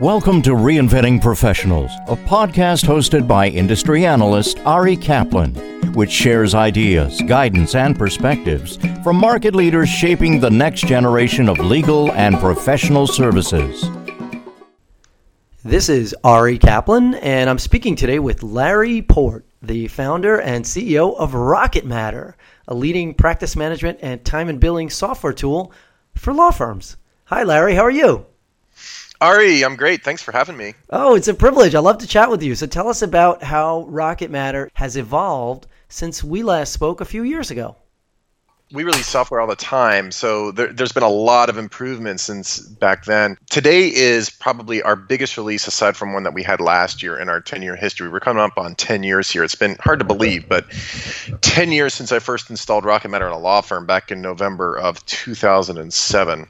Welcome to Reinventing Professionals, a podcast hosted by industry analyst Ari Kaplan, which shares ideas, guidance, and perspectives from market leaders shaping the next generation of legal and professional services. This is Ari Kaplan, and I'm speaking today with Larry Port, the founder and CEO of Rocket Matter, a leading practice management and time and billing software tool for law firms. Hi, Larry. How are you? Ari, I'm great. Thanks for having me. Oh, it's a privilege. I love to chat with you. So tell us about how Rocket Matter has evolved since we last spoke a few years ago. We release software all the time, so there, has been a lot of improvements since back then. Today is probably our biggest release aside from one that we had last year in our 10 year history. We're coming up on 10 years here. It's been hard to believe, but 10 years since I first installed Rocket Matter in a law firm back in November of 2007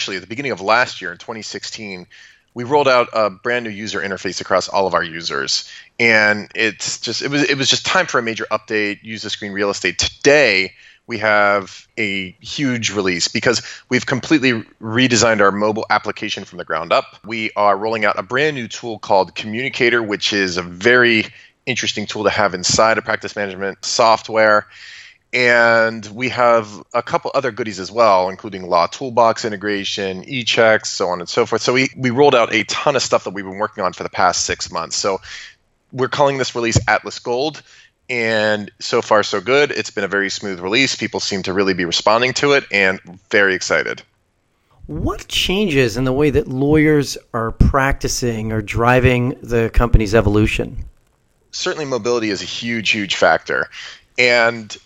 actually at the beginning of last year in 2016 we rolled out a brand new user interface across all of our users. And it's just it was it was just time for a major update use the screen real estate. Today we have a huge release because we've completely redesigned our mobile application from the ground up. We are rolling out a brand new tool called Communicator, which is a very interesting tool to have inside of practice management software and we have a couple other goodies as well, including Law Toolbox integration, e-checks, so on and so forth. So we, we rolled out a ton of stuff that we've been working on for the past six months. So we're calling this release Atlas Gold, and so far so good. It's been a very smooth release. People seem to really be responding to it, and very excited. What changes in the way that lawyers are practicing or driving the company's evolution? Certainly, mobility is a huge, huge factor. And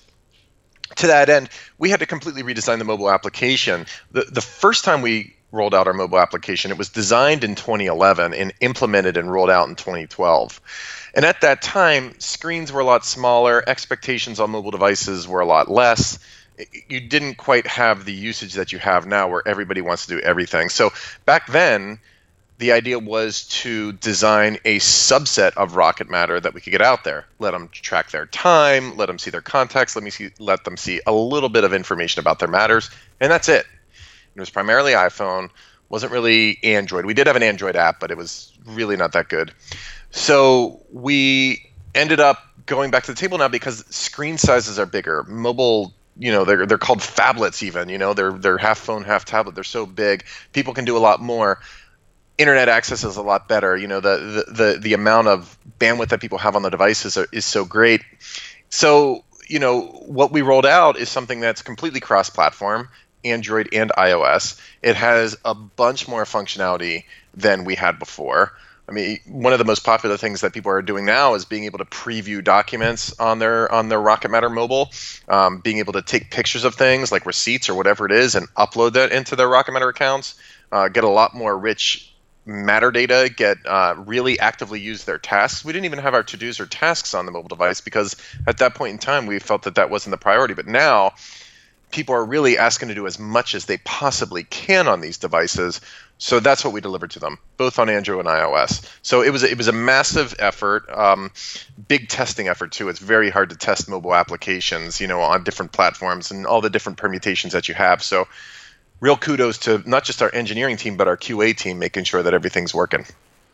to that end, we had to completely redesign the mobile application. The, the first time we rolled out our mobile application, it was designed in 2011 and implemented and rolled out in 2012. And at that time, screens were a lot smaller, expectations on mobile devices were a lot less. You didn't quite have the usage that you have now where everybody wants to do everything. So back then, the idea was to design a subset of Rocket Matter that we could get out there. Let them track their time, let them see their contacts, let me see, let them see a little bit of information about their matters, and that's it. It was primarily iPhone, wasn't really Android. We did have an Android app, but it was really not that good. So we ended up going back to the table now because screen sizes are bigger. Mobile you know they're they're called phablets even you know they're they're half phone half tablet they're so big people can do a lot more internet access is a lot better. You know, the, the the the, amount of bandwidth that people have on the devices are, is so great. So, you know, what we rolled out is something that's completely cross-platform, Android and iOS. It has a bunch more functionality than we had before. I mean, one of the most popular things that people are doing now is being able to preview documents on their on their Rocket Matter mobile, um, being able to take pictures of things like receipts or whatever it is and upload that into their Rocket Matter accounts. Uh, get a lot more rich matter data get uh, really actively use their tasks. We didn't even have our to dos or tasks on the mobile device because at that point in time we felt that that wasn't the priority. But now people are really asking to do as much as they possibly can on these devices. So that's what we delivered to them, both on Android and iOS. So it was it was a massive effort, um, big testing effort too. It's very hard to test mobile applications, you know, on different platforms and all the different permutations that you have. So real kudos to not just our engineering team but our QA team making sure that everything's working.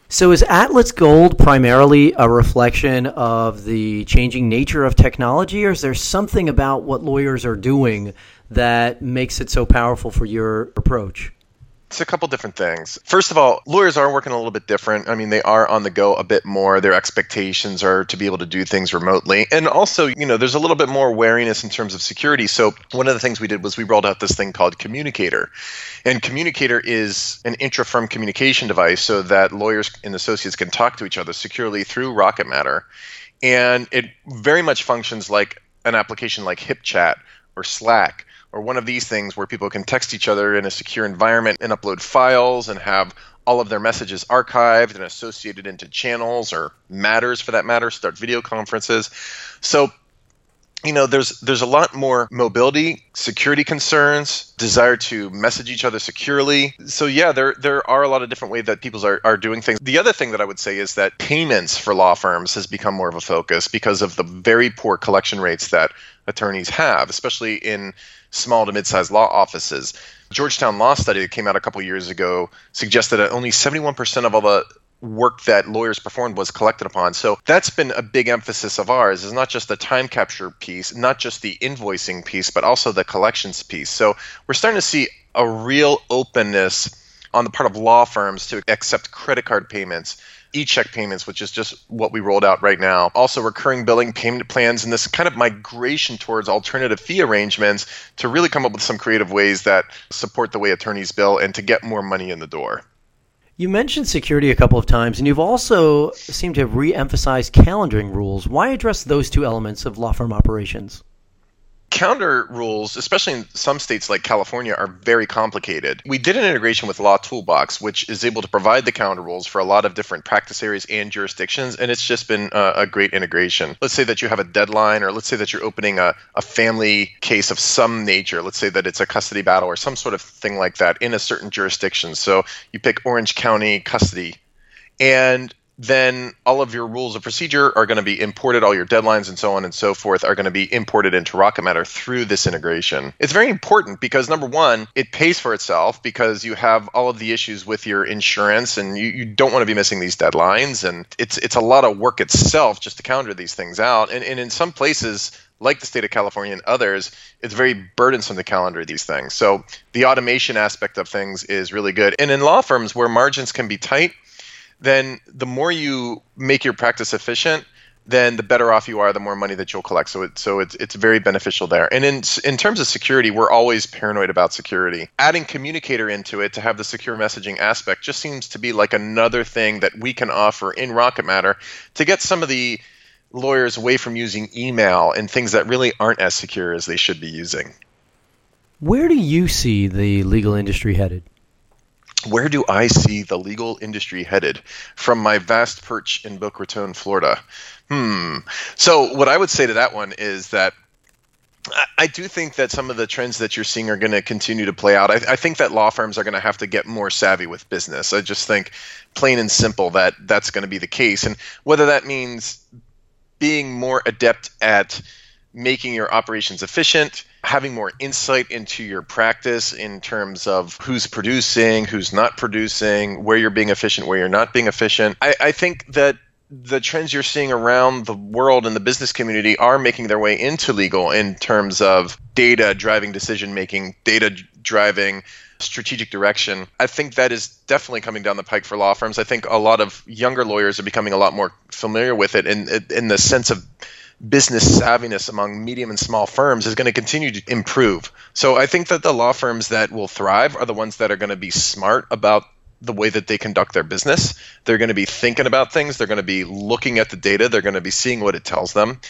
So is Atlas Gold primarily a reflection of the changing nature of technology or is there something about what lawyers are doing that makes it so powerful for your approach? It's a couple different things. First of all, lawyers are working a little bit different. I mean, they are on the go a bit more. Their expectations are to be able to do things remotely. And also, you know, there's a little bit more wariness in terms of security. So, one of the things we did was we rolled out this thing called Communicator. And Communicator is an intra firm communication device so that lawyers and associates can talk to each other securely through Rocket Matter. And it very much functions like an application like HipChat or Slack or one of these things where people can text each other in a secure environment and upload files and have all of their messages archived and associated into channels or matters for that matter, start video conferences. So you know there's there's a lot more mobility security concerns desire to message each other securely. So yeah there there are a lot of different ways that people are, are doing things. The other thing that i would say is that payments for law firms has become more of a focus because of the very poor collection rates that attorneys have especially in small to mid-sized law offices. Georgetown law study that came out a couple years ago suggested that only 71% of all the work that lawyers performed was collected upon. So that's been a big emphasis of ours is not just the time capture piece, not just the invoicing piece, but also the collections piece. So we're starting to see a real openness on the part of law firms to accept credit card payments e-check payments which is just what we rolled out right now also recurring billing payment plans and this kind of migration towards alternative fee arrangements to really come up with some creative ways that support the way attorneys bill and to get more money in the door you mentioned security a couple of times, and you've also seemed to have re emphasized calendaring rules. Why address those two elements of law firm operations? Calendar rules, especially in some states like California, are very complicated. We did an integration with Law Toolbox, which is able to provide the counter rules for a lot of different practice areas and jurisdictions, and it's just been a, a great integration. Let's say that you have a deadline, or let's say that you're opening a, a family case of some nature. Let's say that it's a custody battle or some sort of thing like that in a certain jurisdiction. So you pick Orange County custody. And then all of your rules of procedure are going to be imported, all your deadlines and so on and so forth are going to be imported into Rocket Matter through this integration. It's very important because number one, it pays for itself because you have all of the issues with your insurance and you, you don't want to be missing these deadlines. And it's it's a lot of work itself just to counter these things out. And, and in some places, like the state of California and others, it's very burdensome to calendar these things. So the automation aspect of things is really good. And in law firms where margins can be tight, then the more you make your practice efficient, then the better off you are, the more money that you'll collect. So it, so it's it's very beneficial there. And in in terms of security, we're always paranoid about security. Adding communicator into it to have the secure messaging aspect just seems to be like another thing that we can offer in Rocket Matter to get some of the lawyers away from using email and things that really aren't as secure as they should be using. Where do you see the legal industry headed? Where do I see the legal industry headed from my vast perch in Boca Raton, Florida? Hmm. So, what I would say to that one is that I do think that some of the trends that you're seeing are going to continue to play out. I, I think that law firms are going to have to get more savvy with business. I just think, plain and simple, that that's going to be the case. And whether that means being more adept at making your operations efficient, having more insight into your practice in terms of who's producing, who's not producing, where you're being efficient, where you're not being efficient. I, I think that the trends you're seeing around the world and the business community are making their way into legal in terms of data driving decision making, data driving strategic direction. I think that is definitely coming down the pike for law firms. I think a lot of younger lawyers are becoming a lot more familiar with it in in the sense of business savviness among medium and small firms is going to continue to improve. So I think that the law firms that will thrive are the ones that are going to be smart about the way that they conduct their business. They're going to be thinking about things, they're going to be looking at the data, they're going to be seeing what it tells them,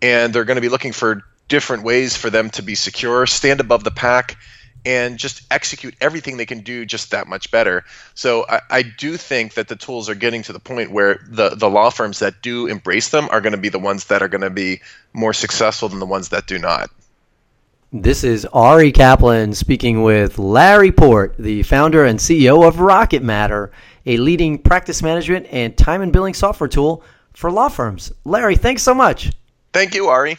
and they're going to be looking for different ways for them to be secure, stand above the pack, and just execute everything they can do just that much better. So I, I, do think that the tools are getting to the point where the, the law firms that do embrace them are going to be the ones that are going to be more successful than the ones that do not. This is Ari Kaplan speaking with Larry Port, the founder and CEO of Rocket Matter, a leading practice management and time and billing software tool for law firms. Larry, thanks so much. Thank you, Ari.